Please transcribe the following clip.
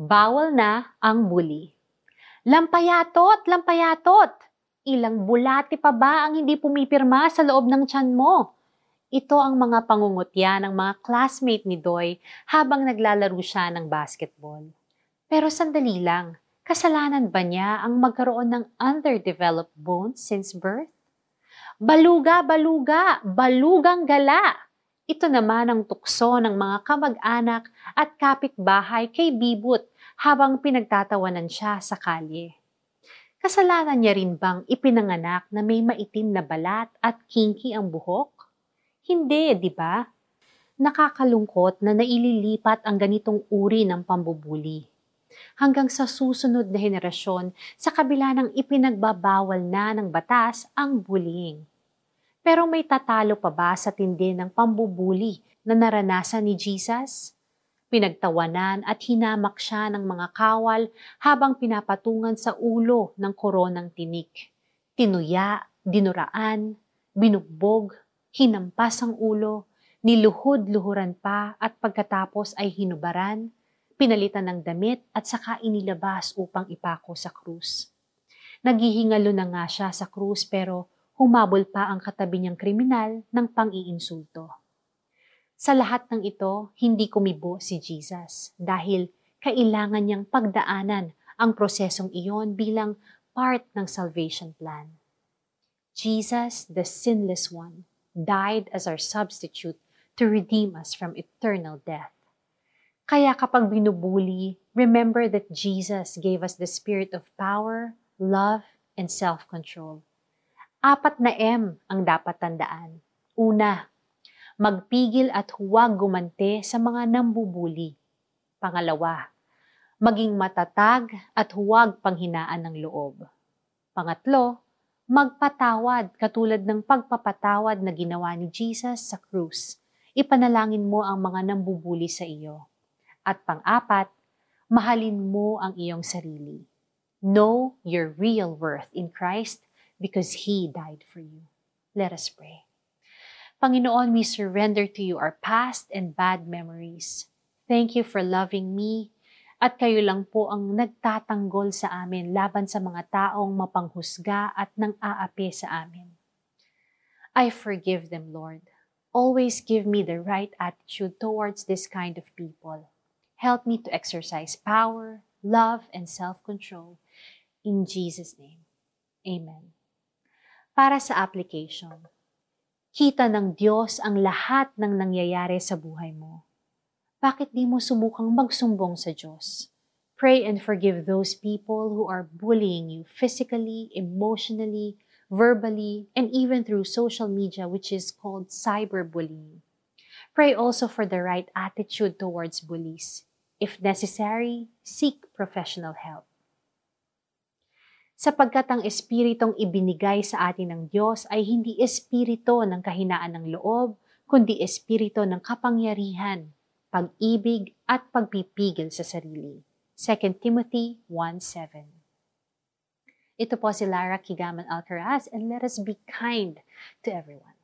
Bawal na ang bully. Lampayatot, lampayatot! Ilang bulati pa ba ang hindi pumipirma sa loob ng tiyan mo? Ito ang mga pangungutya ng mga classmate ni Doy habang naglalaro siya ng basketball. Pero sandali lang, kasalanan ba niya ang magkaroon ng underdeveloped bones since birth? Baluga, baluga, balugang gala! Ito naman ang tukso ng mga kamag-anak at kapitbahay kay Bibut habang pinagtatawanan siya sa kalye. Kasalanan niya rin bang ipinanganak na may maitim na balat at kinky ang buhok? Hindi, di ba? Nakakalungkot na naililipat ang ganitong uri ng pambubuli. Hanggang sa susunod na henerasyon sa kabila ng ipinagbabawal na ng batas ang bullying. Pero may tatalo pa ba sa tindi ng pambubuli na naranasan ni Jesus? Pinagtawanan at hinamak siya ng mga kawal habang pinapatungan sa ulo ng koronang tinik. Tinuya, dinuraan, binugbog, hinampas ang ulo, niluhod-luhuran pa at pagkatapos ay hinubaran, pinalitan ng damit at saka inilabas upang ipako sa krus. Naghihingalo na nga siya sa krus pero humabol pa ang katabi niyang kriminal ng pang-iinsulto. Sa lahat ng ito, hindi kumibo si Jesus dahil kailangan niyang pagdaanan ang prosesong iyon bilang part ng salvation plan. Jesus, the sinless one, died as our substitute to redeem us from eternal death. Kaya kapag binubuli, remember that Jesus gave us the spirit of power, love, and self-control. Apat na M ang dapat tandaan. Una, magpigil at huwag gumante sa mga nambubuli. Pangalawa, maging matatag at huwag panghinaan ng loob. Pangatlo, magpatawad katulad ng pagpapatawad na ginawa ni Jesus sa krus. Ipanalangin mo ang mga nambubuli sa iyo. At pang-apat, mahalin mo ang iyong sarili. Know your real worth in Christ because He died for you. Let us pray. Panginoon, we surrender to you our past and bad memories. Thank you for loving me at kayo lang po ang nagtatanggol sa amin laban sa mga taong mapanghusga at nang aapi sa amin. I forgive them, Lord. Always give me the right attitude towards this kind of people. Help me to exercise power, love, and self-control. In Jesus' name, Amen para sa application. Kita ng Diyos ang lahat ng nangyayari sa buhay mo. Bakit di mo subukang magsumbong sa Diyos? Pray and forgive those people who are bullying you physically, emotionally, verbally, and even through social media, which is called cyberbullying. Pray also for the right attitude towards bullies. If necessary, seek professional help sapagkat ang espiritong ibinigay sa atin ng Diyos ay hindi espirito ng kahinaan ng loob, kundi espirito ng kapangyarihan, pag-ibig at pagpipigil sa sarili. 2 Timothy 1.7 Ito po si Lara Kigaman Alcaraz and let us be kind to everyone.